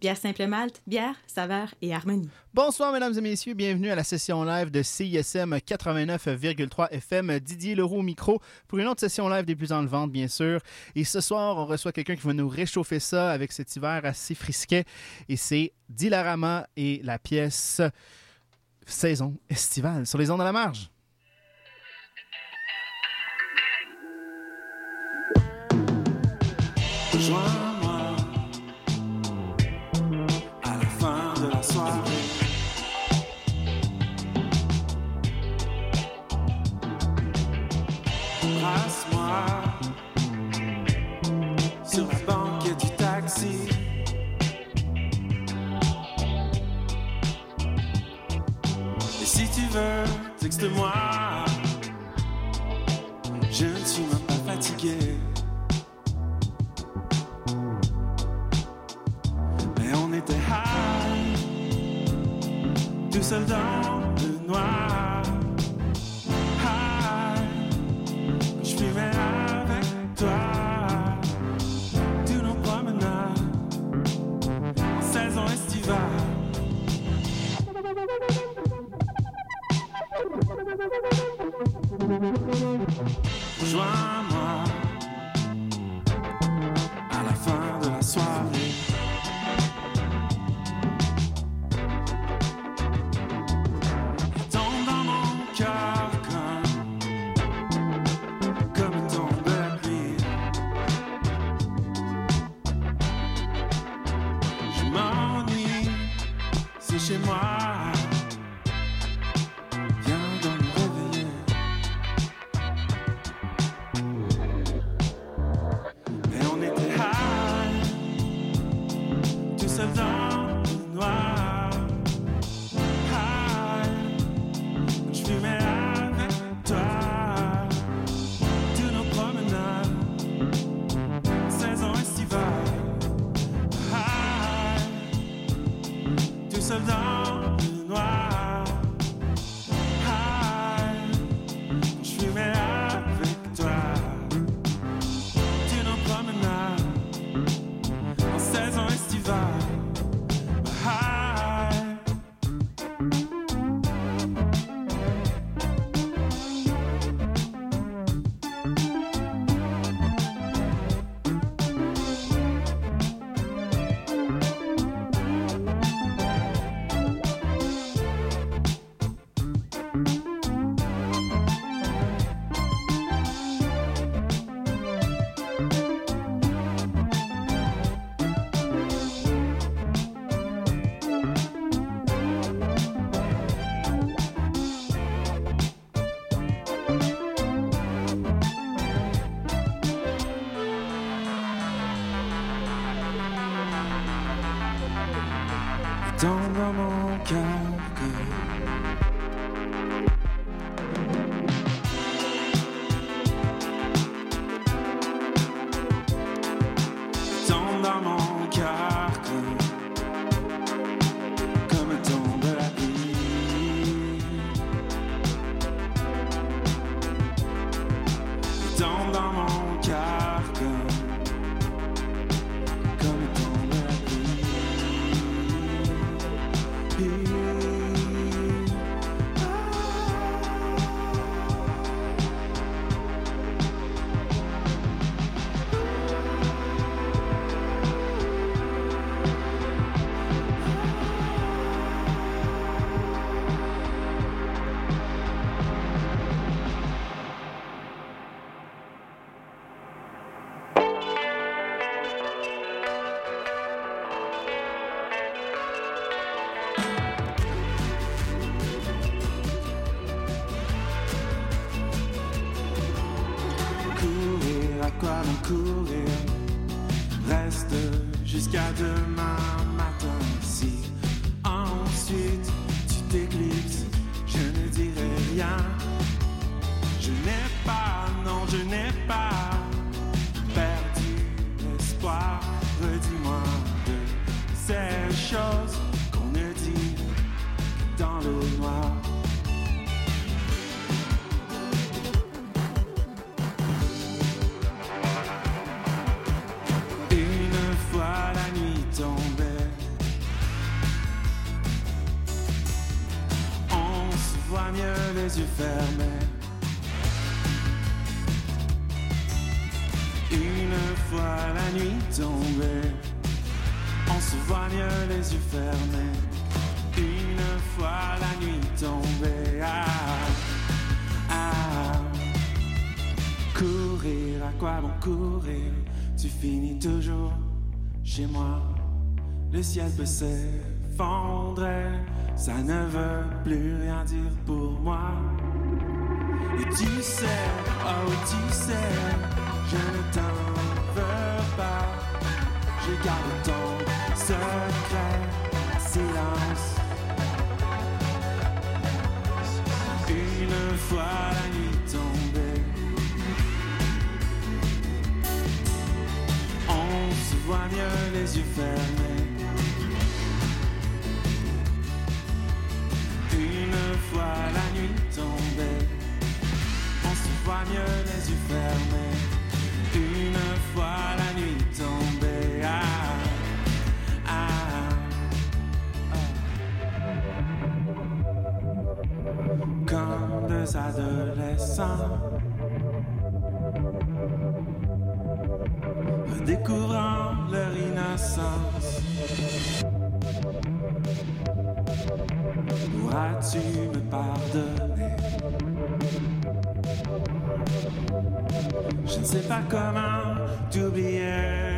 Bière simple malte, bière, saveur et harmonie. Bonsoir, mesdames et messieurs. Bienvenue à la session live de CISM 89,3 FM. Didier Leroux micro pour une autre session live des plus en vente, bien sûr. Et ce soir, on reçoit quelqu'un qui va nous réchauffer ça avec cet hiver assez frisquet. Et c'est Dilarama et la pièce Saison estivale sur les ondes de la marge. Texte-moi. Je ne suis même pas fatigué. Mais on était high, tout seul dans le noir. Rejoins-moi à la fin de la soirée. Mon tears. tu finis toujours chez moi. Le ciel peut s'effondrer, ça ne veut plus rien dire pour moi. Et tu sais, oh tu sais, je ne t'en veux pas. Je garde ton secret, silence. Une fois vois mieux les yeux fermés. Une fois la nuit tombée, on se voit mieux les yeux fermés. Une fois la nuit tombée, ah, ah, ah. Comme deux adolescents. découvrant l'essence. Pourras-tu me pardonner? Je ne sais pas comment t'oublier.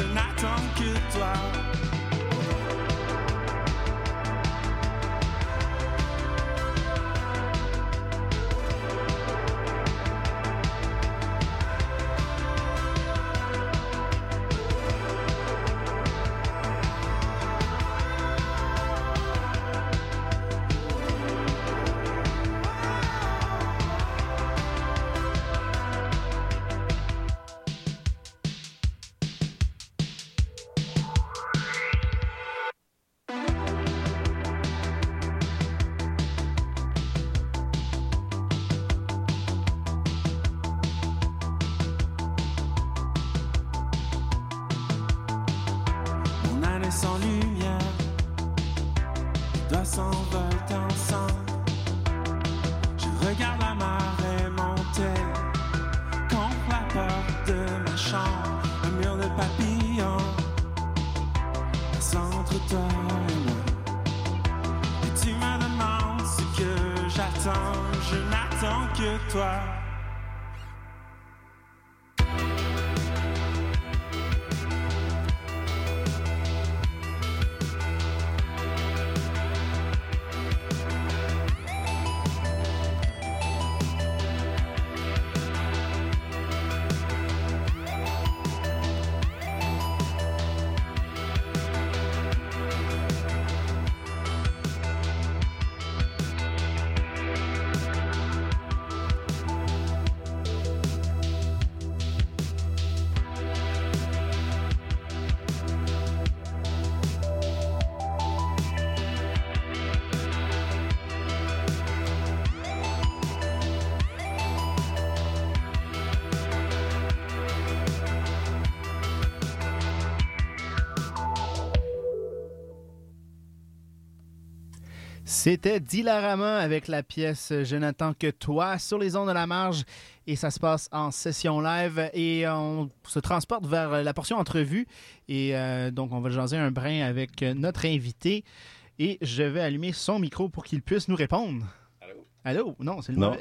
je n'attends que toi. C'était Dilarama avec la pièce Je n'attends que toi sur les ondes de la marge. Et ça se passe en session live et on se transporte vers la portion entrevue. Et euh, donc on va jaser un brin avec notre invité. Et je vais allumer son micro pour qu'il puisse nous répondre. Allô? Non, c'est le Non.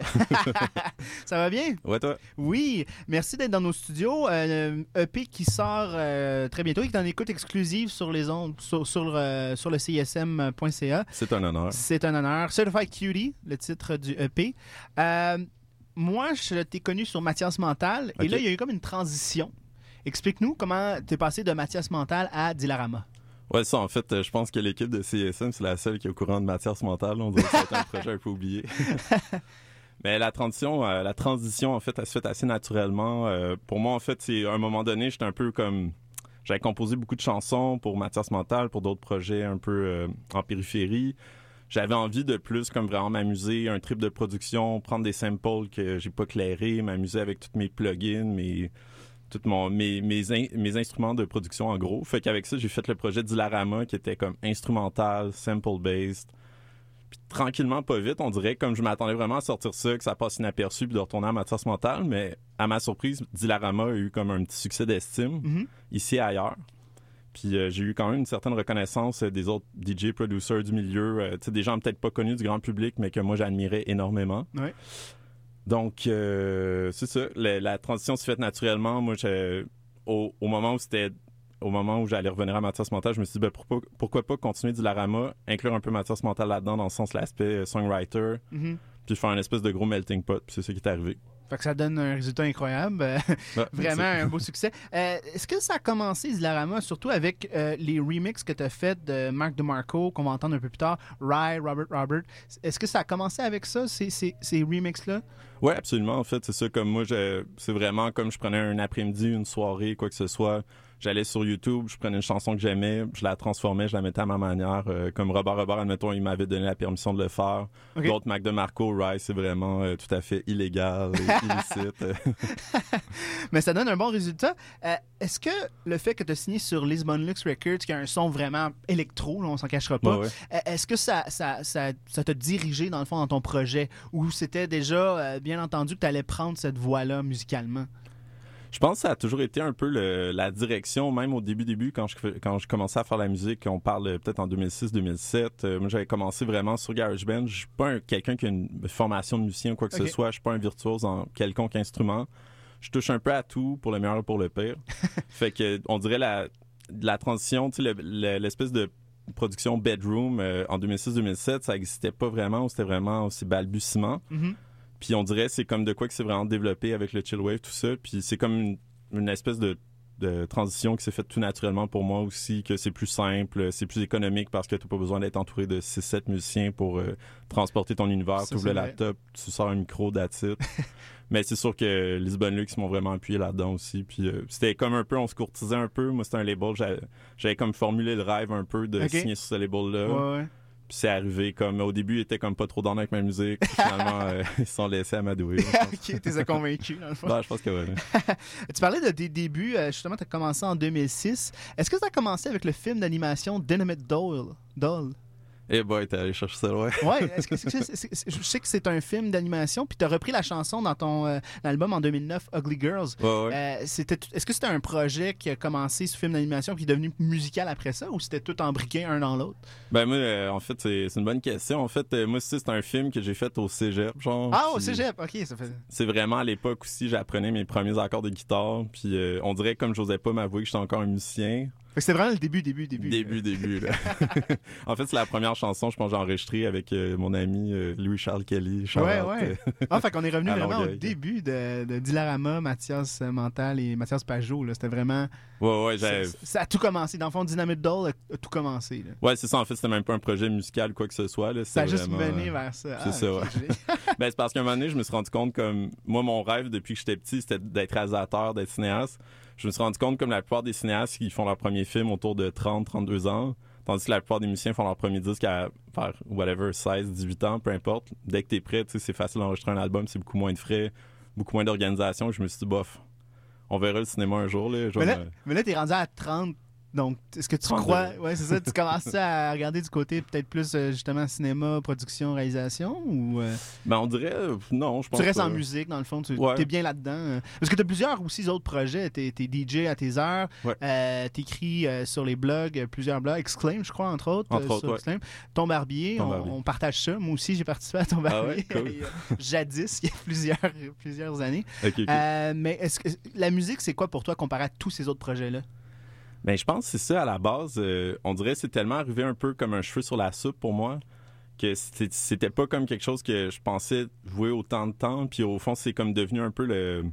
ça va bien? Ouais, toi? Oui, merci d'être dans nos studios. Euh, EP qui sort euh, très bientôt et qui est en écoute exclusive sur les ondes, sur, sur, euh, sur le CSM.ca. C'est un honneur. C'est un honneur. Certified Cutie, le titre du EP. Euh, moi, je t'ai connu sur Mathias Mental et là, il y a eu comme une transition. Explique-nous comment t'es passé de Mathias Mental à Dilarama. Ouais, ça, en fait, euh, je pense que l'équipe de CSM, c'est la seule qui est au courant de matière mentale. On dirait que c'est un projet un peu oublié. Mais la transition, euh, la transition, en fait, elle se fait assez naturellement. Euh, pour moi, en fait, c'est à un moment donné, j'étais un peu comme. J'avais composé beaucoup de chansons pour Mathias Mental, pour d'autres projets un peu euh, en périphérie. J'avais envie de plus, comme vraiment m'amuser, un trip de production, prendre des samples que j'ai pas clairés, m'amuser avec tous mes plugins, mes, tout mon, mes, mes, in- mes instruments de production en gros. Fait qu'avec ça, j'ai fait le projet Dilarama qui était comme instrumental, sample-based. Puis tranquillement, pas vite, on dirait, comme je m'attendais vraiment à sortir ça, que ça passe inaperçu puis de retourner à Mathias Mental, mais à ma surprise, Dilarama a eu comme un petit succès d'estime, Mhm. ici et ailleurs. Puis euh, j'ai eu quand même une certaine reconnaissance euh, des autres DJ producers du milieu, euh, tu sais, des gens peut-être pas connus du grand public, mais que moi j'admirais énormément. Ouais. Donc, euh, c'est ça. La, la transition s'est faite naturellement. Moi, au, au moment où c'était. Au moment où j'allais revenir à Mathias Mental, je me suis dit, ben, pourquoi, pourquoi pas continuer du Larama, inclure un peu Mathias Mental là-dedans, dans le sens l'aspect euh, songwriter, Mhm. puis faire un espèce de gros melting pot. Puis c'est ça qui est arrivé. Fait que ça donne un résultat incroyable. Euh, Ouais, Vraiment un beau succès. Euh, Est-ce que ça a commencé, Dilarama, surtout avec euh, les remixes que tu as fait de Mark DeMarco, qu'on va entendre un peu plus tard, Rye, Robert Robert? Est-ce que ça a commencé avec ça, ces, ces, ces remixes-là? Ouais, absolument. En fait, c'est ça. Comme moi, c'est vraiment comme je prenais un après-midi, une soirée, quoi que ce soit. J'allais sur YouTube, je prenais une chanson que j'aimais, je la transformais, je la mettais à ma manière. euh, comme Robert Robert, admettons, il m'avait donné la permission de le faire. Ok. D'autres Mac de Marco, Rice, c'est vraiment euh, tout à fait illégal et illicite. Mais ça donne un bon résultat. Euh, Est-ce que le fait que tu as signé sur Lisbon Lux Records, qui a un son vraiment électro, là, on s'en cachera pas, ouais, ouais. est-ce que ça ça, ça, ça t'a dirigé, dans le fond, dans ton projet? Ou c'était déjà, bien entendu, que tu allais prendre cette voie-là musicalement? Je pense que ça a toujours été un peu le- la direction, même au début, début, quand je, quand je commençais à faire la musique, on parle euh, peut-être en 2006-2007. euh, moi, j'avais commencé vraiment sur GarageBand. Je suis pas un- quelqu'un qui a une formation de musicien ou quoi que ce soit. Je suis pas un virtuose en quelconque instrument. Je touche un peu à tout, pour le meilleur et pour le pire. fait que, on dirait la, la transition, tu sais, le- le- l'espèce de production bedroom euh, en 2006-2007, ça existait pas vraiment, ou c'était vraiment aussi balbutiement. Mhm. Puis on dirait c'est comme de quoi que c'est vraiment développé avec le chill wave tout ça. Puis c'est comme une, une espèce de, de transition qui s'est faite tout naturellement pour moi aussi, que c'est plus simple, c'est plus économique parce que t'as pas besoin d'être entouré de 6-7 musiciens pour euh, transporter ton univers. Tu ouvres le vrai. laptop, tu sors un micro d'attitude. Mais c'est sûr que Lisbon Lux m'ont vraiment appuyé là-dedans aussi. Puis euh, c'était comme un peu, on se courtisait un peu. Moi, c'était un label, j'avais- comme formulé le rêve un peu de signer sur ce label-là. Ouais, ouais. Puis c'est arrivé comme au début, ils étaient comme pas trop dans avec ma musique. Puis finalement, euh, ils se sont laissés amadouer. ok, t'es convaincu, dans le fond. Ouais, je pense que ouais. Tu parlais de tes débuts, euh, justement, tu as commencé en 2006. Est-ce que ça a commencé avec le film d'animation Dynamite Doll? Doll? Eh boy, t'es allé chercher ça loin. Ouais, est-ce que c'est- c'est- je sais que c'est un film d'animation, puis tu as repris la chanson dans ton euh, album en 2009, Ugly Girls. Ouais, ouais. Euh, c'était- Est-ce que c'était un projet qui a commencé ce film d'animation puis est devenu musical après ça, ou c'était tout embriqué un dans l'autre? Ben moi, euh, en fait, c'est c'est une bonne question. En fait, moi, c'est c'est un film que j'ai fait au cégep, genre. Ah, au cégep, ok, ça fait. C'est vraiment à l'époque aussi, j'apprenais mes premiers accords de guitare. Puis on dirait comme j'osais pas m'avouer que j'étais encore un musicien. C'était vraiment le début, début, début. Début, début, là. en fait, c'est la première chanson, je pense, que j'ai enregistrée avec euh, mon ami euh, Louis-Charles Kelly. shout Ouais, ouais. euh, Ah, fait qu'on est revenu vraiment au début de, de Dilarama, Mathias Mental et Mathias Pajot. là. C'était vraiment. Ouais, ouais, j'avais- Ça, ça a tout commencé. Dans le fond, Dynamite Doll a, tout commencé. là. Ouais, c'est ça. En fait, c'était même pas un projet musical quoi que ce soit. Là. Ça a juste vraiment, mené vers ça. c'est Ah, ça, ouais. Ben, c'est parce qu'à un moment donné, je me suis rendu compte comme moi, mon rêve depuis que j'étais petit, c'était d'être réalisateur, d'être cinéaste. Je me suis rendu compte comme la plupart des cinéastes qui font leur premier film autour de 30, 32 ans, tandis que la plupart des musiciens font leur premier disque à faire whatever 16, 18 ans, peu importe. Dès que t'es prêt, tu sais, c'est facile d'enregistrer un album, c'est beaucoup moins de frais, beaucoup moins d'organisation. Je me suis dit bof, on verra le cinéma un jour là. Mais là, mais là, t'es rendu à 30. Donc, est-ce que tu 32. crois. Ouais, c'est ça. Tu commences à regarder du côté peut-être plus euh, justement cinéma, production, réalisation ou. euh, Ben, on dirait euh, non, je pense tu restes en musique, dans le fond, tu Ouais. es bien là-dedans. euh. Parce que tu as plusieurs aussi autres projets. Tu es, DJ à tes heures, Ouais. tu écris sur les blogs, euh, plusieurs blogs, Exclaim, je crois, entre autres. Entre euh, autres, sur. Exclaim. Ton Barbier, Ton on, Barbier. on partage ça. Moi aussi, j'ai participé à Ton Ah Barbier cool. jadis, il y a plusieurs, plusieurs années. Euh, mais est-ce que la musique, c'est quoi pour toi comparé à tous ces autres projets-là? Ben, je pense que c'est ça à la base. euh, on dirait que c'est tellement arrivé un peu comme un cheveu sur la soupe pour moi que c'était pas comme quelque chose que je pensais jouer autant de temps. Puis au fond, c'est comme devenu un peu le,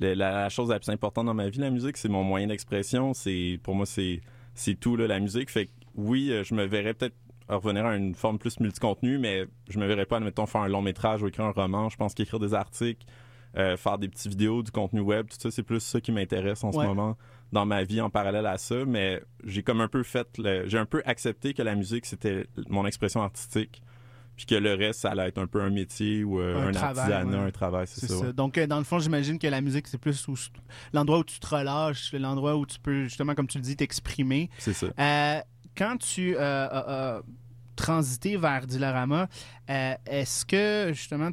le- la, la chose la plus importante dans ma vie. La musique, c'est mon moyen d'expression. C'est pour moi, c'est tout là, la musique. Fait que oui, euh, je me verrais peut-être revenir à une forme plus multicontenu, mais je me verrais pas, admettons, faire un long métrage ou écrire un roman. Je pense qu'écrire des articles, euh, faire des petites vidéos, du contenu web, tout ça, c'est plus ça qui m'intéresse en Ouais. ce moment dans ma vie en parallèle à ça. Mais j'ai comme un peu fait, le- j'ai un peu accepté que la musique c'était mon expression artistique, puis que le reste ça allait être un peu un métier ou euh, Un un, travail, artisanat, ouais. un travail, c'est ça. ça. ouais. Donc, euh, dans le fond, j'imagine que la musique, c'est plus où- l'endroit où tu te relâches, l'endroit où tu peux, justement, comme tu le dis, t'exprimer. C'est ça. Euh, quand tu euh, transité vers Dilarama, euh, est-ce que, justement,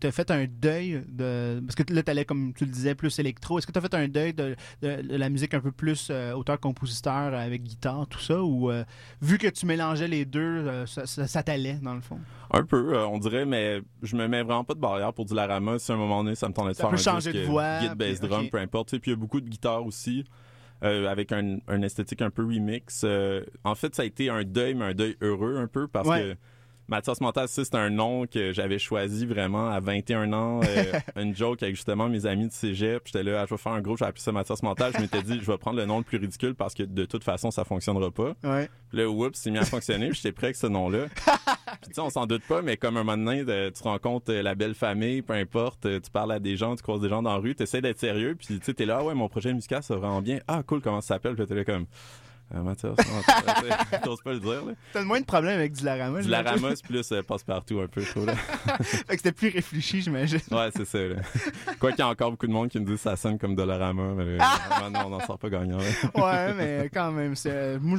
tu as fait un deuil de. Parce que là, tu allais, comme tu le disais, plus électro. Est-ce que tu as fait un deuil de, de- de la musique un peu plus euh, auteur-compositeur avec guitare, tout ça Ou euh, vu que tu mélangeais les deux, euh, ça, ça- ça t'allait, dans le fond? Un peu, euh, on dirait, mais je me mets vraiment pas de barrière pour du Larama. Si à un moment donné, ça me tendait de Ça faire peut un changer disque, de voix, guide, bass, drum, peu importe. sais. Puis il y a beaucoup de guitares aussi, euh, avec un, un esthétique un peu remix. Euh, en fait, ça a été un deuil, mais un deuil heureux un peu, parce Ouais. que Mathias Montal, c'est un nom que j'avais choisi vraiment à 21 ans. euh, une joke avec justement mes amis de cégep. J'étais là, ah, je vais faire un gros, j'ai appelé ça Mathias Montal. Je m'étais dit, je vais prendre le nom le plus ridicule parce que de toute façon, ça fonctionnera pas. Ouais. Puis là, oups, c'est mis à fonctionner, puis j'étais prêt avec ce nom-là. Puis tu sais, on s'en doute pas, mais comme un moment donné, tu rencontres euh, la belle famille, peu importe, euh, tu parles à des gens, tu croises des gens dans la rue, tu essaies d'être sérieux, puis tu sais, t'es là, ah ouais, mon projet musical, ça va vraiment bien. Ah, cool, comment ça s'appelle? Puis t'es là comme, euh, Mathias, pas le dire. T'as moins de problèmes avec Dilarama. Du j'imagine. Larama, c'est plus euh, passe-partout un peu, je trouve, là. Fait que c'était plus réfléchi, j'imagine. Ouais, c'est ça, là. Quoi qu'il y a encore beaucoup de monde qui me dit que ça sonne comme Dollarama, mais vraiment, non, on n'en sort pas gagnant. Ouais, mais quand même, c'est- moi,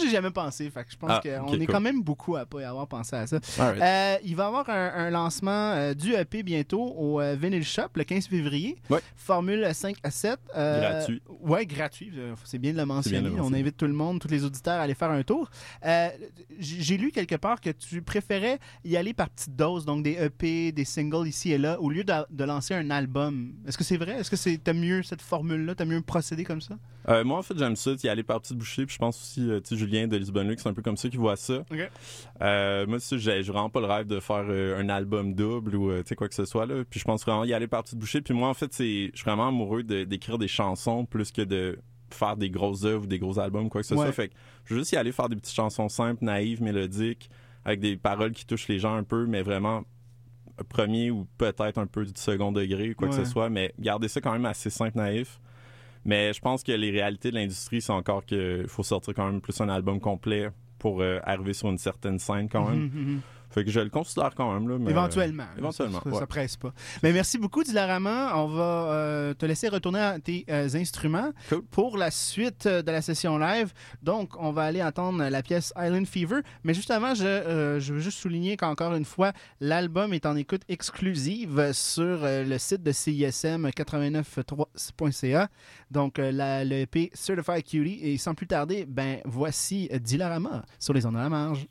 j'ai jamais pensé. Fait que je pense Ah, qu'on est cool. quand même beaucoup à pas y avoir pensé à ça. Euh, il va y avoir un, un lancement euh, du EP bientôt au euh, Vinyl Shop le 15 février. Ouais. Formule 5 à 7. euh, Gratuit. Ouais, gratuit. euh, C'est bien de le mentionner. le On mentionner. Tout le monde, tous les auditeurs à aller faire un tour. Euh, J'ai lu quelque part que tu préférais y aller par petites doses, donc des EP, des singles ici et là, au lieu de, de lancer un album. Est-ce que c'est vrai? Est-ce que c'est t'aimes mieux cette formule-là? T'aimes mieux procéder comme ça? Euh, moi, en fait, j'aime ça, y aller par petites bouchées. Puis je pense aussi, euh, tu sais, Julien de Lisbonne Luxe, c'est un peu comme ça qu'il voit ça. Ok. Euh, moi, tu sais, j'ai vraiment pas le rêve de faire un album double ou, tu sais, quoi que ce soit, là. Puis je pense vraiment y aller par petites bouchées. Puis moi, en fait, c'est, je suis vraiment amoureux de- d'écrire des chansons plus que de faire des grosses œuvres ou des gros albums, quoi que ce Ouais. soit. Fait que je veux juste y aller faire des petites chansons simples, naïves, mélodiques, avec des paroles qui touchent les gens un peu, mais vraiment premier ou peut-être un peu du second degré, quoi que ce soit, mais garder ça quand même assez simple, naïf. Mais je pense que les réalités de l'industrie, c'est encore qu'il faut sortir quand même plus un album complet pour euh, arriver sur une certaine scène quand même. Mhm, mhm. Fait que je le considère quand même. Là, mais, Éventuellement. euh, éventuellement, Ça, ouais. presse pas. Mais merci beaucoup, Dilarama. On va euh, te laisser retourner à tes euh, instruments Cool. pour la suite de la session live. Donc, on va aller entendre la pièce Island Fever. Mais juste avant, je, je veux juste souligner qu'encore une fois, l'album est en écoute exclusive sur le site de CISM 893.ca. Donc, la, le EP Certified Cutie. Et sans plus tarder, ben voici Dilarama sur les ondes à la marge.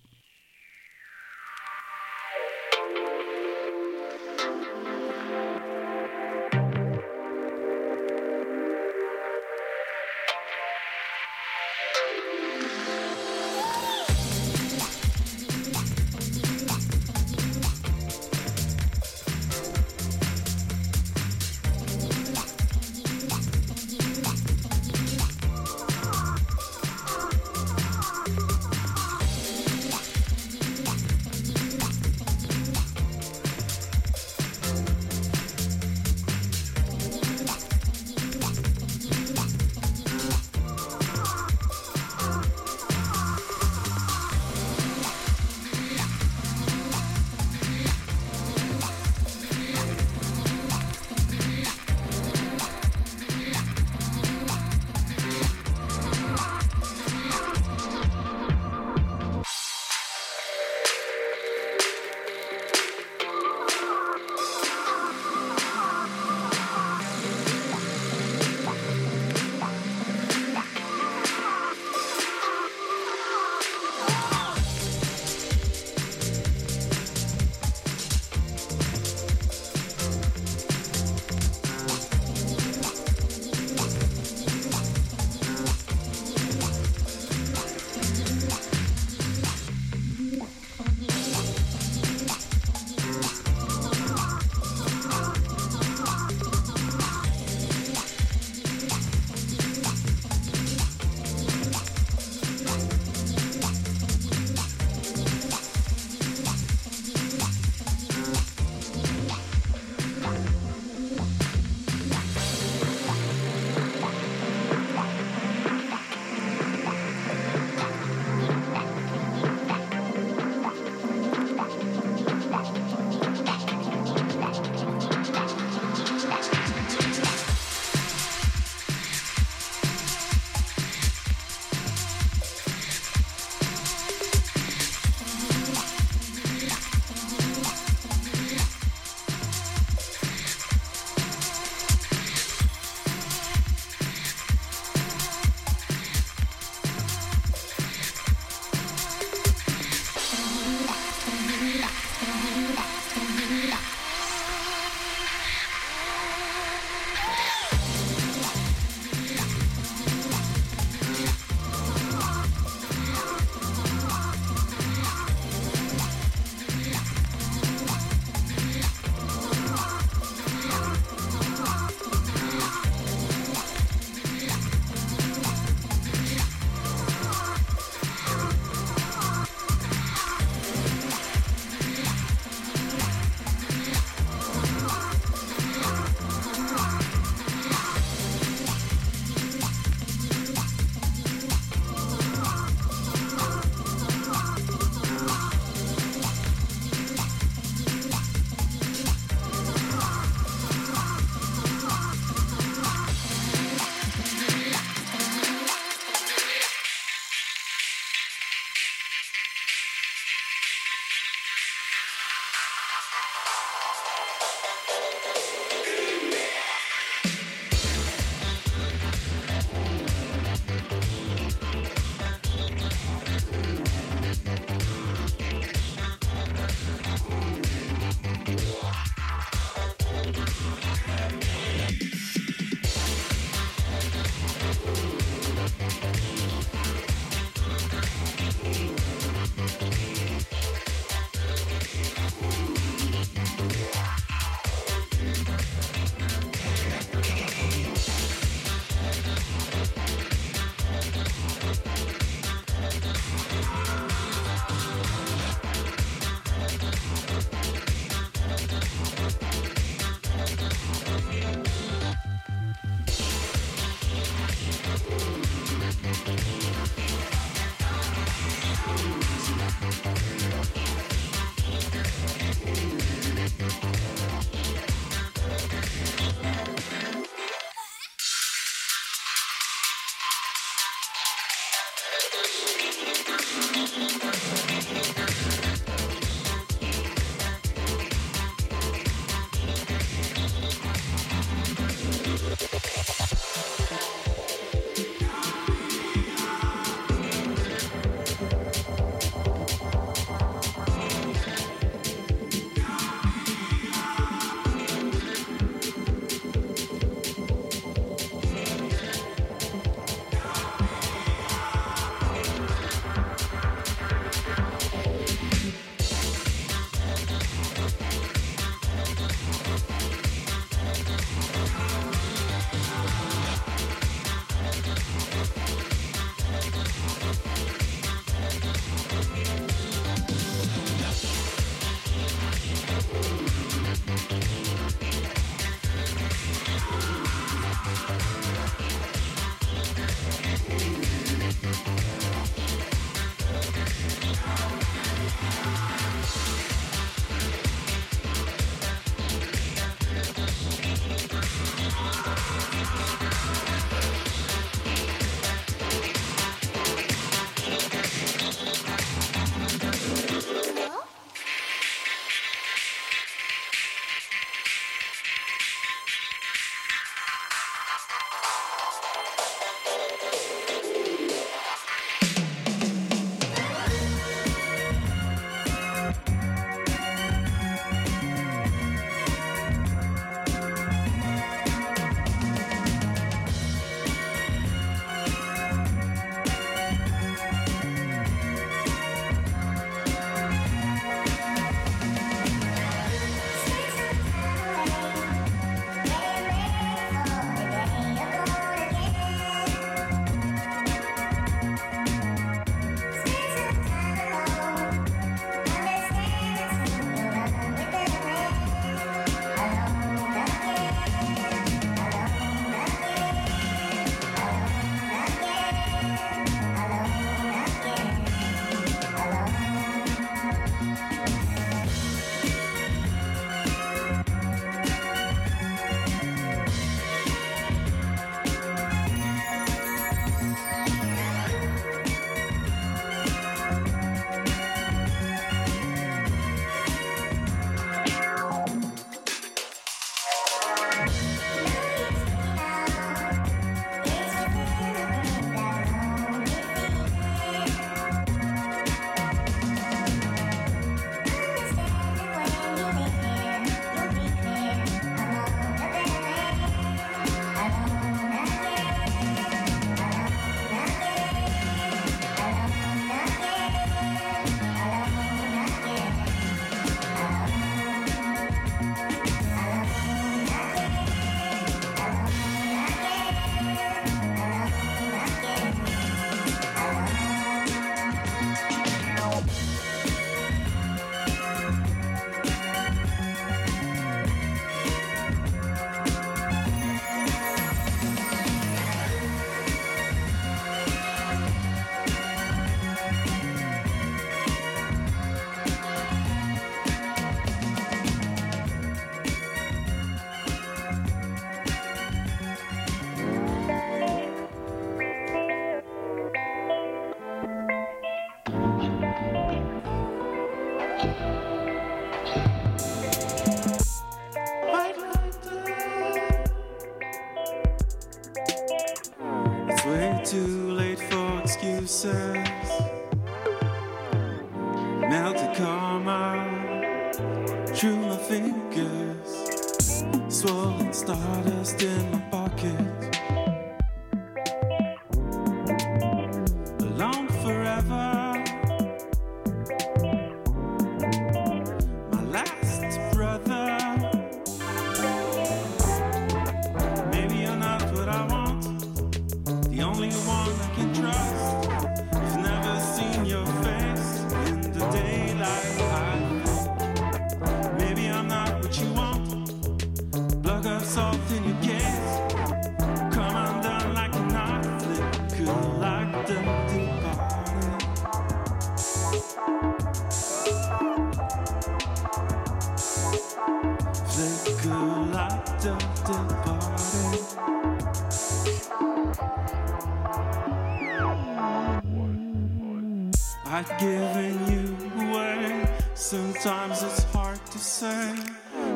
I've given you away. Sometimes it's hard to say.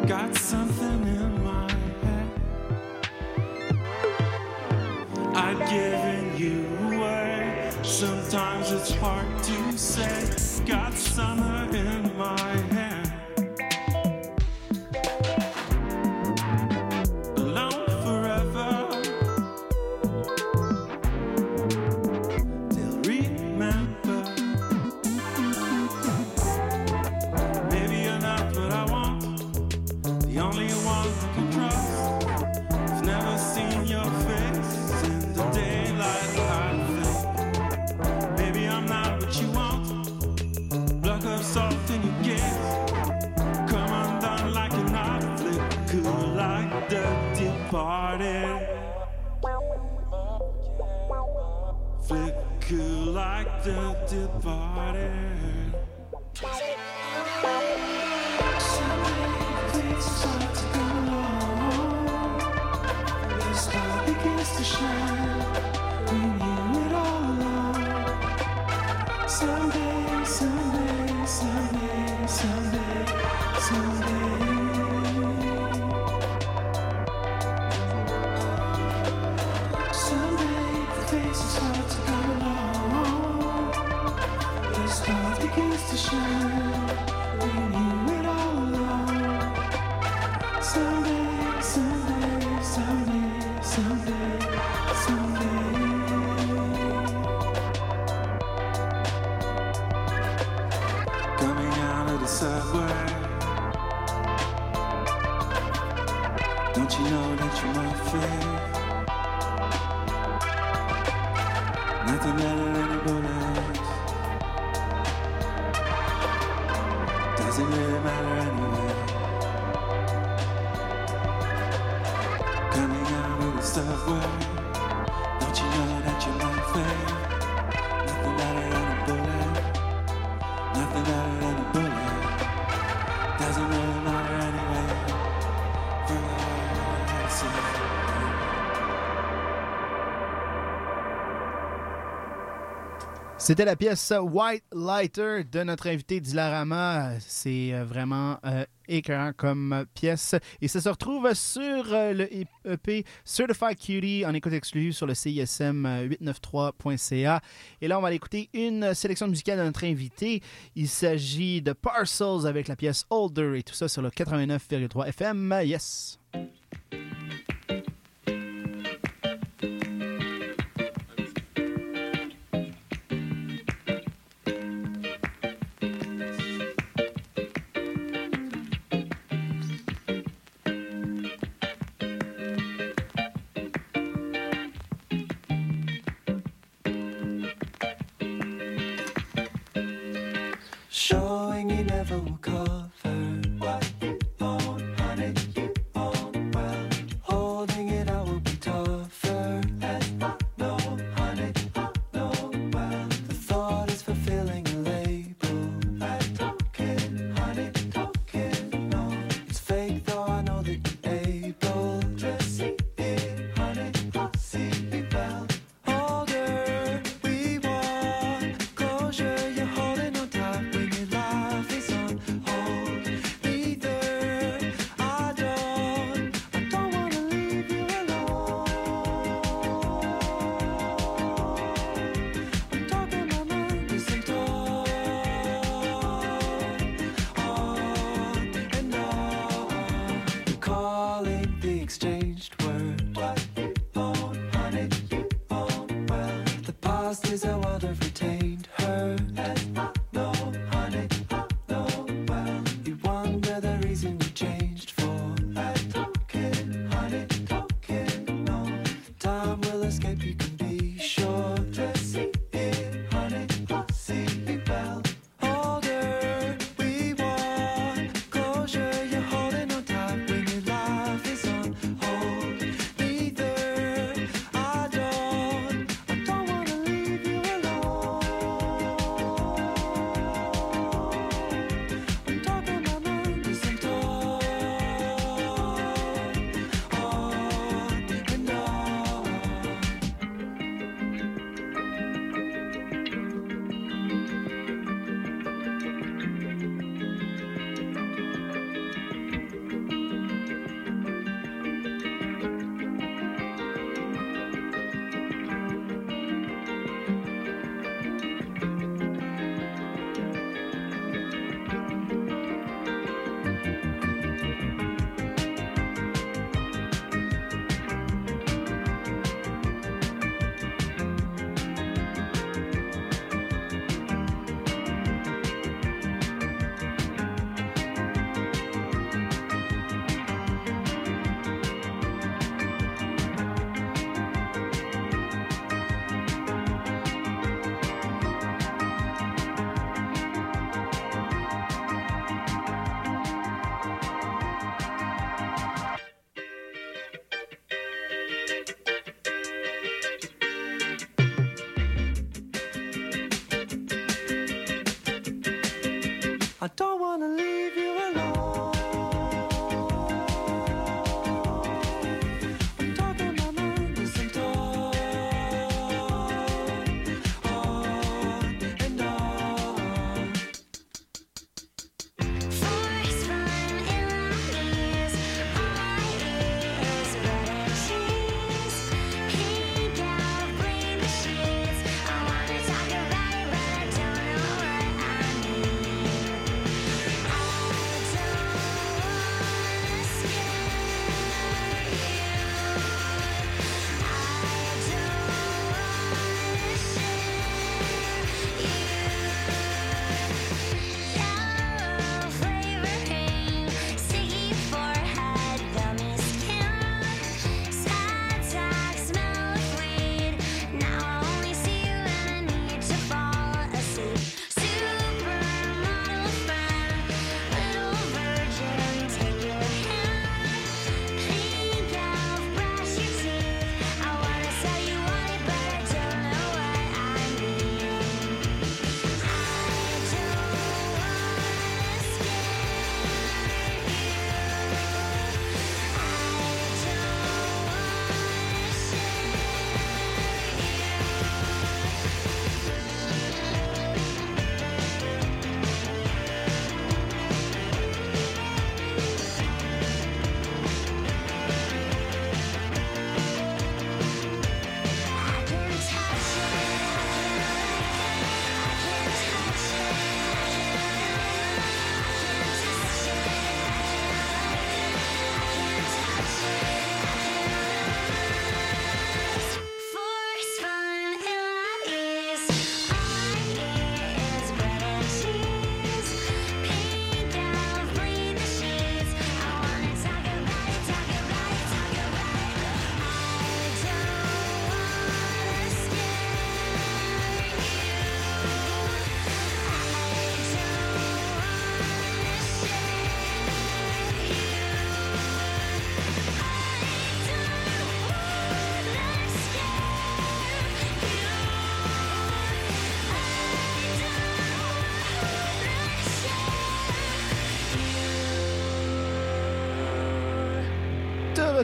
Got something in my head. I've given you away. Sometimes it's hard to say. Got summer in my head. Don't you know that you're my favorite? Nothing better than a. Doesn't really matter anyway. Coming out of the subway. Don't you know that you're my favorite? C'était la pièce White Lighter de notre invité Dilarama. C'est euh, vraiment euh, écœurant comme pièce. Et ça se retrouve sur euh, le EP Certified Cutie en écoute exclusive sur le CISM 893.ca. Et là, on va aller écouter une sélection musicale de notre invité. Il s'agit de Parcels avec la pièce Older et tout ça sur le 89,3 FM. Yes!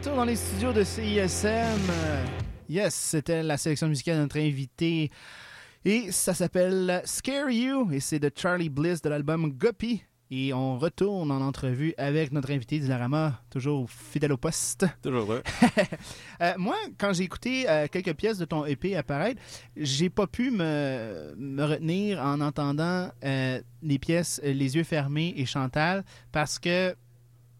retour dans les studios de CISM. Yes, c'était la sélection musicale de notre invité. Et ça s'appelle Scare You et c'est de Charlie Bliss de l'album Guppy. Et on retourne en entrevue avec notre invité Dilarama, toujours fidèle au poste. Toujours heureux. euh, moi, quand j'ai écouté euh, quelques pièces de ton EP apparaître, j'ai pas pu me, retenir en entendant euh, les pièces euh, Les yeux fermés et Chantal parce que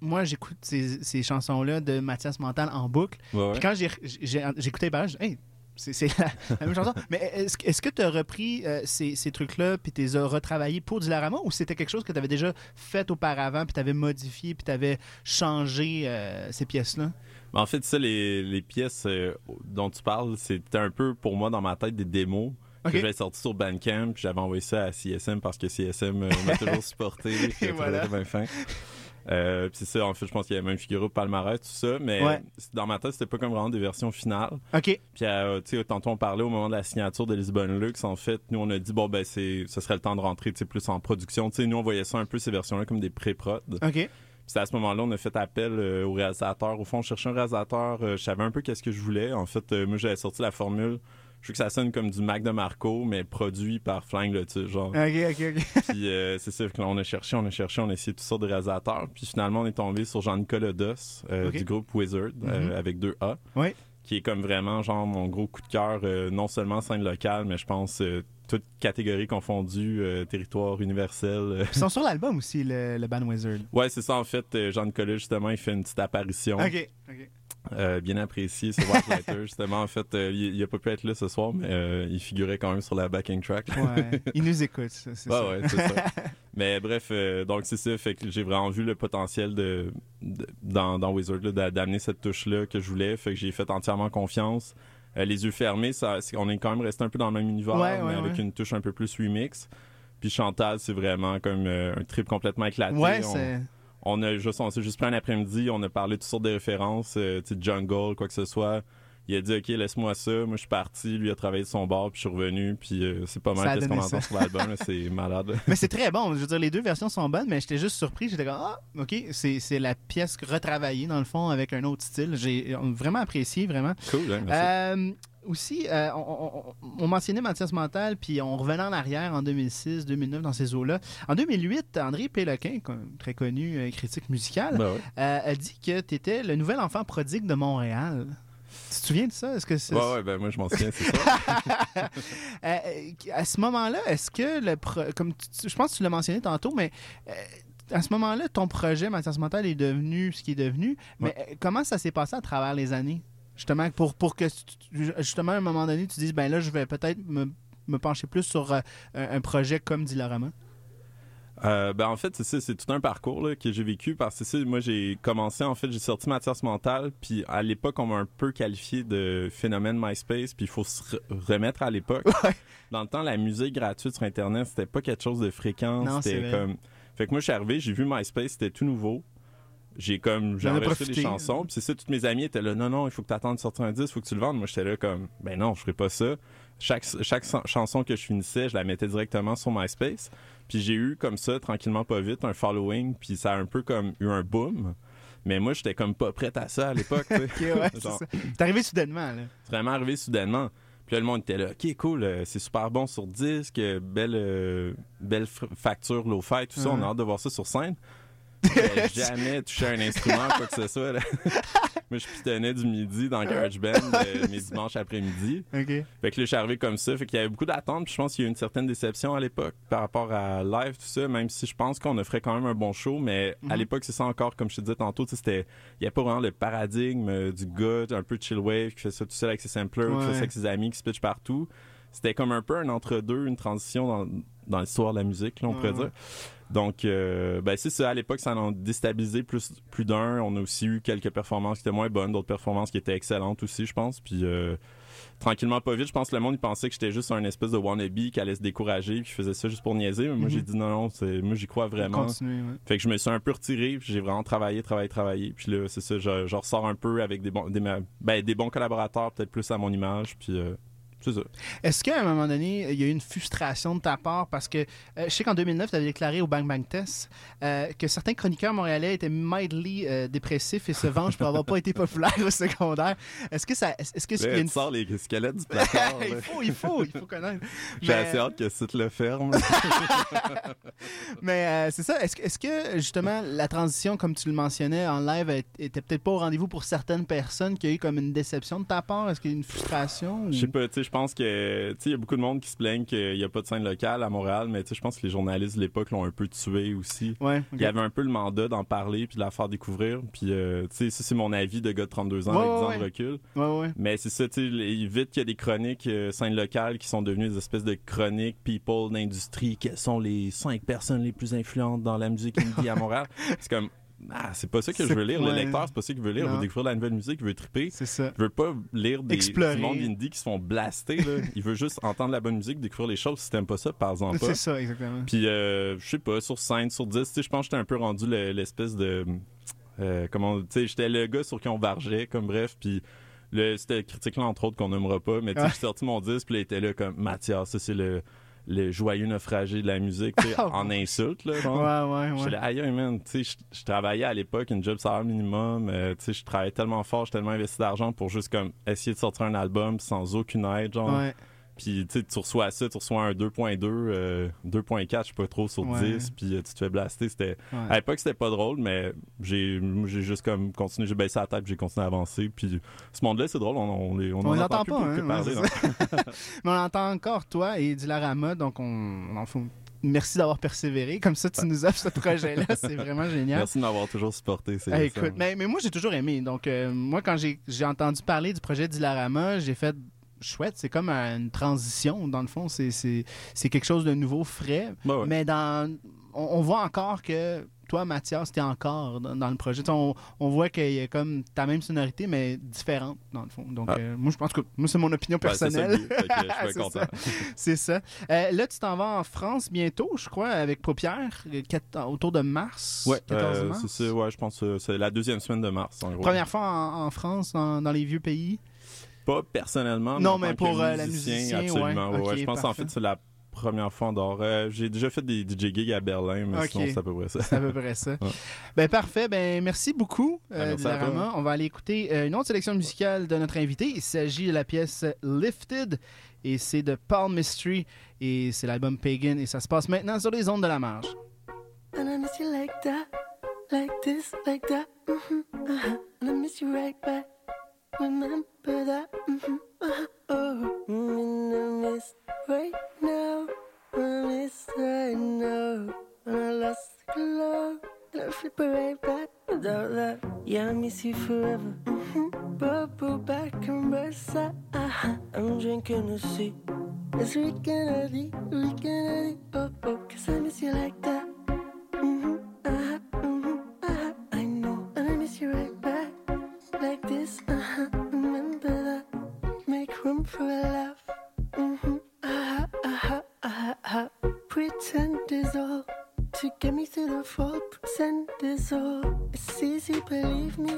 moi, j'écoute ces, ces chansons-là de Mathias Mental en boucle. Puis quand j'ai, j'ai, j'écoutais, hey, c'est, la, même chanson. Mais est-ce, que tu as repris euh, ces, trucs-là, puis tu les as retravaillés pour Dilarama, ou c'était quelque chose que tu avais déjà fait auparavant, puis tu avais modifié, puis tu avais changé euh, ces pièces-là? Ben, en fait, ça, les, pièces euh, dont tu parles, c'était un peu pour moi dans ma tête des démos. Que j'avais sorti sur Bandcamp, puis j'avais envoyé ça à CSM parce que CSM m'a toujours supporté. et voilà. Bien. Euh, puis c'est ça, en fait, je pense qu'il y avait même figuré au palmarès, tout ça. Mais Ouais. dans ma tête, c'était pas comme vraiment des versions finales. OK. Puis, euh, tu sais, tantôt on parlait au moment de la signature de Lisbonne Lux. En fait, nous, on a dit, bon, ben, c'est, ce serait le temps de rentrer, tu sais, plus en production. Tu sais, nous, on voyait ça un peu, ces versions-là, comme des pré-prod. OK. Puis c'est à ce moment-là, on a fait appel euh, au réalisateur. Au fond, je cherchais un réalisateur. euh, je savais un peu qu'est-ce que je voulais. En fait, moi, j'avais sorti la formule. Je veux que ça sonne comme du Mac de Marco, mais produit par Lotus, genre. OK, OK, OK. Puis euh, c'est ça, que là, on a cherché, on a cherché, on a essayé toutes sortes de réalisateurs. Puis finalement, on est tombé sur Jean-Nicolas Dos euh, Ok. du groupe Wizard, euh, Mhm. avec deux A. Oui. Qui est comme vraiment, genre, mon gros coup de cœur, euh, non seulement scène locale, mais je pense euh, toute catégorie confondue, euh, territoire universel. Ils sont sur l'album aussi, le, le Band Wizard. Ouais, c'est ça, en fait. Jean-Nicolas, justement, il fait une petite apparition. OK. OK. Euh, bien apprécié, c'est White Lighter. Justement, en fait, euh, il, il a pas pu être là ce soir, mais euh, il figurait quand même sur la backing track. Ouais. Ils nous écoutent, ça, c'est Ouais, ça. ouais, c'est ça. Mais bref, donc c'est ça. Fait que j'ai vraiment vu le potentiel de, de- dans, dans Wizard d'amener cette touche-là que je voulais. Fait que j'ai fait entièrement confiance. Les yeux fermés, ça, on est quand même resté un peu dans le même univers, Ouais, mais ouais, avec ouais. une touche un peu plus remix. Puis Chantal, c'est vraiment comme un trip complètement éclaté. Ouais, On- c'est. On a juste, on s'est juste pris un après-midi, on a parlé de toutes sortes de références, euh, jungle, quoi que ce soit. Il a dit, OK, laisse-moi ça. Moi, je suis parti. Lui a travaillé de son bar, puis je suis revenu. Puis euh, c'est pas mal qu'est-ce qu'on entend sur l'album. C'est malade. Mais c'est très bon. Je veux dire, les deux versions sont bonnes, mais j'étais juste surpris. J'étais comme, ah, OK, c'est c'est la pièce retravaillée, dans le fond, avec un autre style. J'ai vraiment apprécié, vraiment. Cool, hein, merci. Euh, aussi, euh, on, on- on- on mentionnait Mathias Mental, puis on revenait en arrière en 2006, 2009 dans ces eaux-là. En 2008, André Péloquin, très connu euh, critique musical, Ben euh, a dit que tu étais le nouvel enfant prodigue de Montréal. Tu te souviens de ça? Est-ce que c'est... Ouais, ouais, ben moi, je m'en souviens, c'est ça. À ce moment-là, est-ce que le pro- comme tu- je pense que tu l'as mentionné tantôt, mais à ce moment-là, ton projet Mathias Mental est devenu ce qui est devenu. Mais comment ça s'est passé à travers les années? Justement, pour, pour que justement à un moment donné, tu dises ben là, je vais peut-être me, me pencher plus sur euh, un, projet comme Dilarama. Euh, ben en fait, c'est c'est tout un parcours là, que j'ai vécu parce que moi j'ai commencé, en fait, j'ai sorti Mathias Mental, puis à l'époque, on m'a un peu qualifié de phénomène MySpace, puis il faut se re- remettre à l'époque. Ouais. Dans le temps, la musique gratuite sur Internet, c'était pas quelque chose de fréquent. C'était comme. Fait que moi, je suis arrivé, j'ai vu MySpace, c'était tout nouveau. J'ai comme, j'ai enregistré des chansons, puis c'est ça, toutes mes amies étaient là, non, non, il faut que tu attendes de sortir un disque, il faut que tu le vendes. Moi, j'étais là comme, ben non, je ferai pas ça. Chaque, chaque chanson que je finissais, je la mettais directement sur MySpace. Puis j'ai eu comme ça, tranquillement, pas vite, un following, puis ça a un peu comme eu un boom. Mais moi, j'étais comme pas prête à ça à l'époque. tu sais. Ok, ouais, c'est arrivé soudainement. Là. c'est vraiment arrivé soudainement. Puis là, le monde était là, OK, cool, euh, c'est super bon sur disque, euh, belle, euh, belle facture low-fi, tout ça, on a hâte de voir ça sur scène. J'avais jamais touché un instrument, quoi que ce soit. là. Moi, je pitonnais du midi dans GarageBand euh, mes dimanches après-midi. OK. Fait que là, je suis arrivé comme ça. Fait qu'il y avait beaucoup d'attentes. Puis je pense qu'il y a eu une certaine déception à l'époque par rapport à live, tout ça. Même si je pense qu'on offrait quand même un bon show. Mais à Mhm. l'époque, c'est ça encore, comme je te disais tantôt. C'était, il n'y a pas vraiment le paradigme euh, du gars un peu chill wave qui fait ça tout seul avec ses samplers, qui Ouais. fait ça avec ses amis, qui se pitch partout. C'était comme un peu un entre-deux, une transition dans, dans l'histoire de la musique, là, on pourrait dire. Donc, euh, ben, c'est ça. À l'époque, ça en a déstabilisé plus, plus d'un. On a aussi eu quelques performances qui étaient moins bonnes, d'autres performances qui étaient excellentes aussi, je pense. Puis, euh, tranquillement, pas vite, je pense que le monde il pensait que j'étais juste un espèce de wannabe qui allait se décourager, puis qui faisait ça juste pour niaiser. Mais moi, Mhm. j'ai dit non, non, c'est, moi, j'y crois vraiment. Continuer, ouais. Fait que je me suis un peu retiré, puis j'ai vraiment travaillé, travaillé, travaillé. Puis là, c'est ça, je, je ressors un peu avec des bons, des, ben, des bons collaborateurs, peut-être plus à mon image. Puis, euh, c'est ça. Est-ce qu'à un moment donné, il y a eu une frustration de ta part? Parce que euh, je sais qu'en 2009, tu avais déclaré au Bang Bang Test euh, que certains chroniqueurs montréalais étaient mildly euh, dépressifs et se vengent pour avoir pas été populaires au secondaire. Est-ce que ça. Est-ce que Là, il y a tu une... sors les squelettes du placard. il faut, il faut, il faut connaître. J'ai Mais- assez hâte que le site le ferme. Mais c'est ça. Est-ce que, est-ce que justement la transition, comme tu le mentionnais en live, était peut-être pas au rendez-vous pour certaines personnes qui a eu comme une déception de ta part? Est-ce qu'il y a eu une frustration ou- Je sais pas, tu sais, pense que, tu sais, il y a beaucoup de monde qui se plaignent qu'il n'y a pas de scène locale à Montréal, mais tu sais, je pense que les journalistes de l'époque l'ont un peu tué aussi. Ouais, ok. Il y avait un peu le mandat d'en parler puis de la faire découvrir. Puis, euh, tu sais, ça, c'est mon avis de gars de 32 ans Ouais, avec 10 ouais, ans de recul. Ouais, ouais. Mais c'est ça, tu sais, les- vite qu'il y a des chroniques euh, scènes locales qui sont devenues des espèces de chroniques people d'industrie. Quelles sont les cinq personnes les plus influentes dans la musique indie à Montréal? c'est comme, ah, c'est pas ça que je veux lire. ouais. Le lecteur, c'est pas ça qu'il veut lire. Il veut découvrir la nouvelle musique, il veut triper. C'est ça. Il veut pas lire des Explorer. du monde indie qui se font blaster. Là. il veut juste entendre la bonne musique, découvrir les choses. Si t'aimes pas ça, par-en pas. C'est ça, exactement. Puis, euh, je sais pas, sur 5, sur 10, tu sais, je pense que j'étais un peu rendu le- l'espèce de. euh, comment. Tu sais, j'étais le gars sur qui on vargeait, comme bref. Puis, le, cette critique-là, entre autres, qu'on nommera pas. Mais, tu sais, Ouais. j'ai sorti mon disque, puis là, il était là comme Mathias, ça, c'est le, le joyeux naufragé de la musique, Oh. en insulte, là. genre. Ouais, ouais, ouais. là, aïe, man, tu sais, je- je travaillais à l'époque, une job salaire minimum, euh, tu sais, je travaillais tellement fort, j'ai tellement investi d'argent pour juste comme essayer de sortir un album sans aucune aide, genre. Ouais. Puis tu reçois ça, tu reçois un 2.2, euh, 2.4, je sais pas trop, sur Ouais. 10, puis euh, tu te fais blaster. C'était... ouais. À l'époque, c'était pas drôle, mais j'ai, juste comme continué, j'ai baissé la tête, j'ai continué à avancer. Puis ce monde-là, c'est drôle, on, on, les, on, On en les entend entend plus pas, hein, parler. Mais on entend encore toi et Dilarama, donc on, on en faut. Merci d'avoir persévéré. Comme ça, tu nous offres ce projet-là. C'est vraiment génial. Merci de m'avoir toujours supporté. C'est, Ah, écoute, mais, mais moi, j'ai toujours aimé. Donc, euh, moi, quand j'ai j'ai entendu parler du projet d'Ilarama, j'ai fait chouette. C'est comme une transition, dans le fond. C'est- C'est c'est quelque chose de nouveau, frais. Ouais. Mais dans, on, on voit encore que toi, Mathias, t'es encore dans, dans le projet. Tu On, on voit qu'il y a comme ta même sonorité, mais différente, dans le fond. Donc, Ah. euh, moi, je pense que moi, c'est mon opinion Ouais, c'est ça personnelle. je suis C'est content. C'est ça. Euh, là, tu t'en vas en France bientôt, je crois, avec Paupière, euh, autour de mars. 14 euh, c'est ça, ouais, je pense que c'est la deuxième semaine de mars, en gros. Première fois en, en France, dans, dans les vieux pays. Pas personnellement, Non, en mais tant que pour, euh, la musicien, absolument. ouais. je pense en fait c'est la première fois en dehors. Euh, j'ai déjà fait des DJ gigs à Berlin, mais Ok. sinon c'est à peu près ça. C'est à peu près ça. Ouais. Ben parfait. Ben merci beaucoup, Ben, euh, merci. Dilarama. On va aller écouter euh, une autre sélection musicale de notre invité. Il s'agit de la pièce Lifted et c'est de Paul Mystery et c'est l'album Pagan et ça se passe maintenant sur les ondes de la marge. And I miss you like that, like this, like that. hmm uh-huh. And I miss you right back. Remember that. hmm uh-huh. Oh, mm, and I miss right now. I miss right now. And I lost the glow. And I flip right back without that. Yeah, I miss you forever. hmm Bubble back and burst out. Uh-huh. I'm drinking a sea. It's weekend, weekend, oh, oh, cause I miss you like that. Mhm, for a laugh. Mhm, uh-huh, uh-huh, uh-huh, uh-huh. Pretend is all to get me through the fall. Pretend is all. It's easy, believe me.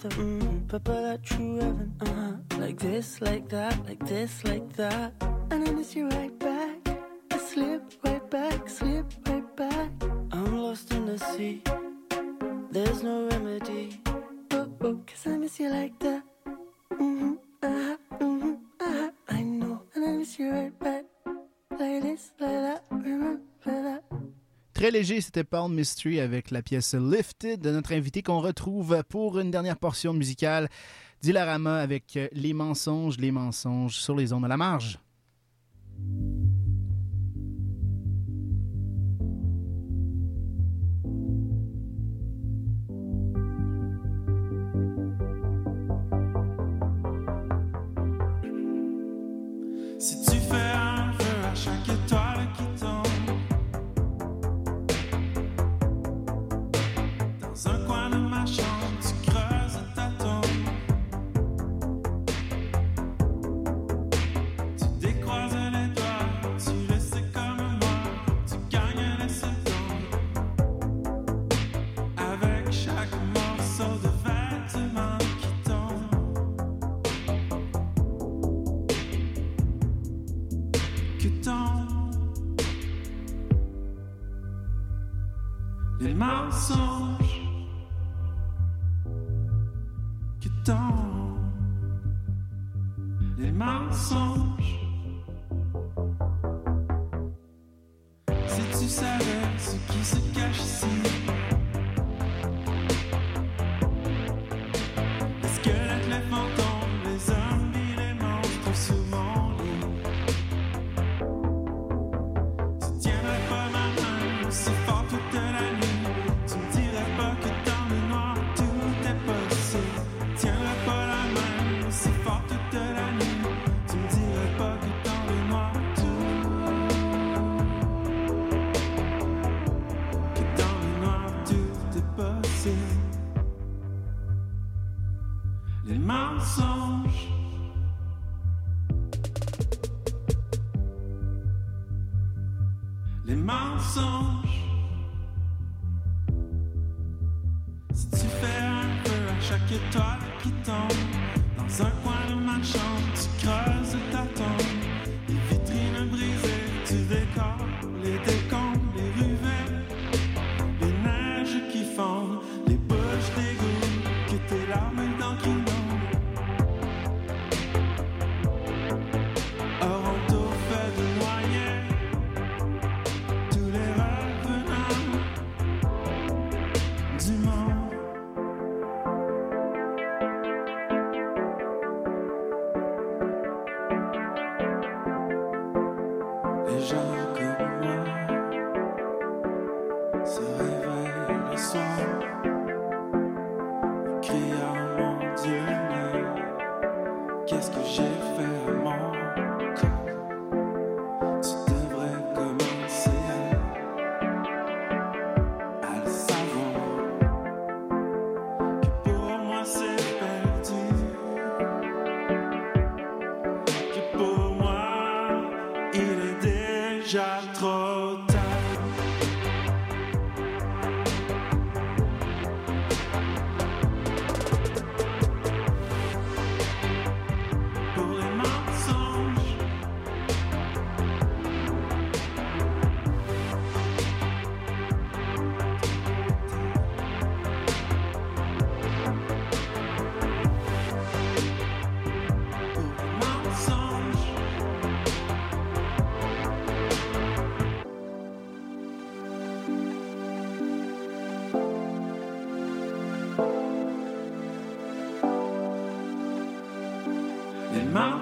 the Mm. Très léger, c'était Palm Mystery avec la pièce Lifted de notre invité qu'on retrouve pour une dernière portion musicale d'Hilarama avec Les mensonges, les mensonges sur les ondes à la marge. Les mensonges Les mensonges. Si tu fais un peu à chaque étoile qui tombe.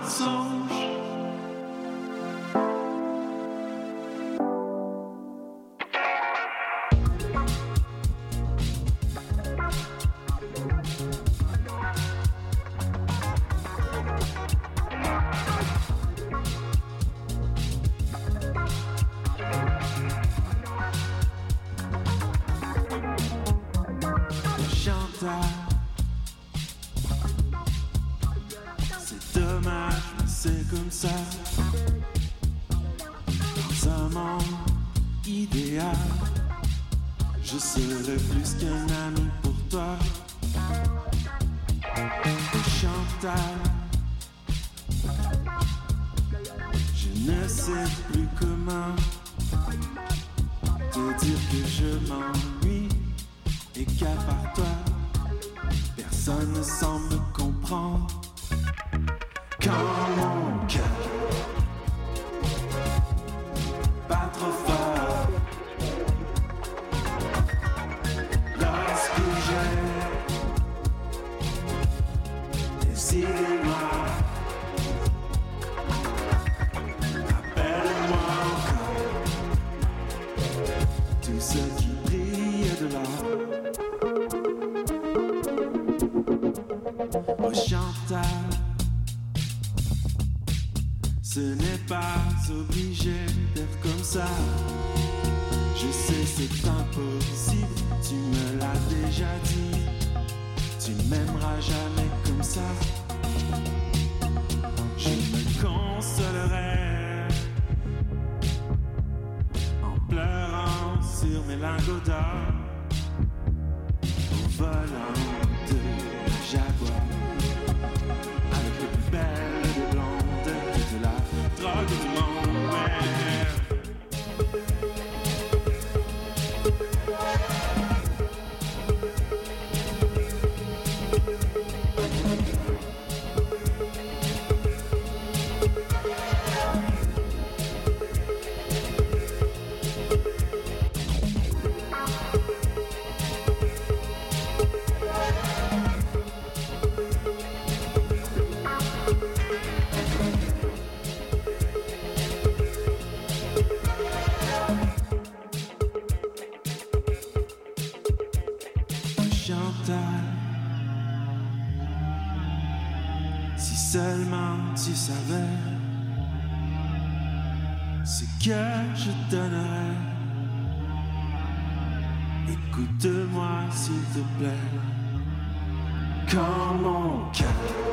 so sur je donnerais. Écoute-moi s'il te plaît, quand mon cœur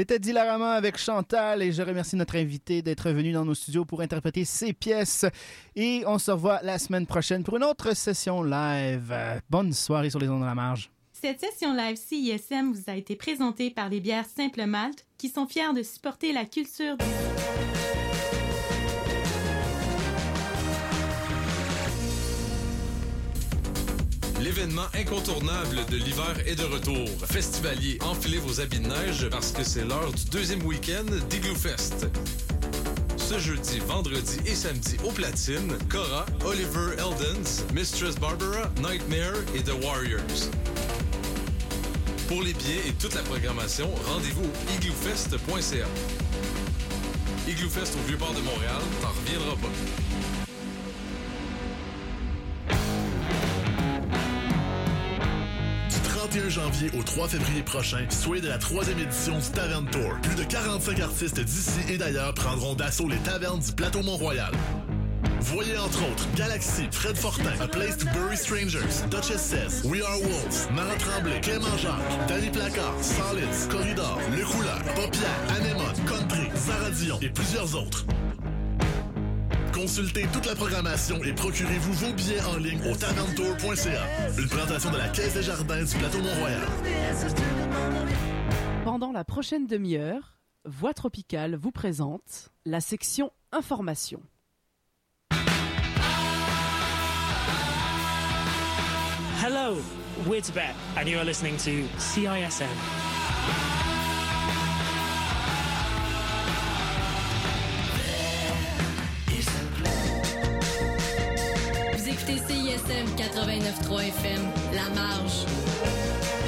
C'était Dilarama avec Chantal et je remercie notre invité d'être venu dans nos studios pour interpréter ses pièces. Et on se revoit la semaine prochaine pour une autre session live. Bonne soirée sur les ondes de la marge. Cette session live CISM vous a été présentée par les bières Simple Malte qui sont fiers de supporter la culture du L'événement incontournable de l'hiver est de retour. Festivalier, enfilez vos habits de neige parce que c'est l'heure du deuxième week-end d'Igloo Fest. Ce jeudi, vendredi et samedi au platine, Cora, Oliver Eldens, Mistress Barbara, Nightmare et The Warriors. Pour les billets et toute la programmation, rendez-vous au igloofest.ca. Igloo Fest au Vieux-Port de Montréal, t'en reviendras pas. Du 31 janvier au 3 février prochain, soyez de la troisième édition du Tavern Tour. Plus de 45 artistes d'ici et d'ailleurs prendront d'assaut les tavernes du plateau Mont-Royal. Voyez entre autres Galaxy, Fred Fortin, A Place to Bury Strangers, Duchess Says, We Are Wolves, Marat Tremblay, Clément Jacques, Danny Placard, Solids, Corridor, Le Couleur, Paupière, Anémone, Country, Sarah et plusieurs autres. Consultez toute la programmation et procurez-vous vos billets en ligne au tavernetour.ca. Une présentation de la Caisse des Jardins du Plateau Mont-Royal. Pendant la prochaine demi-heure, Voix Tropicale vous présente la section Information. Hello, we're Tibet, and you are listening to CISM. Vous écoutez CISM 89.3 FM, La Marge.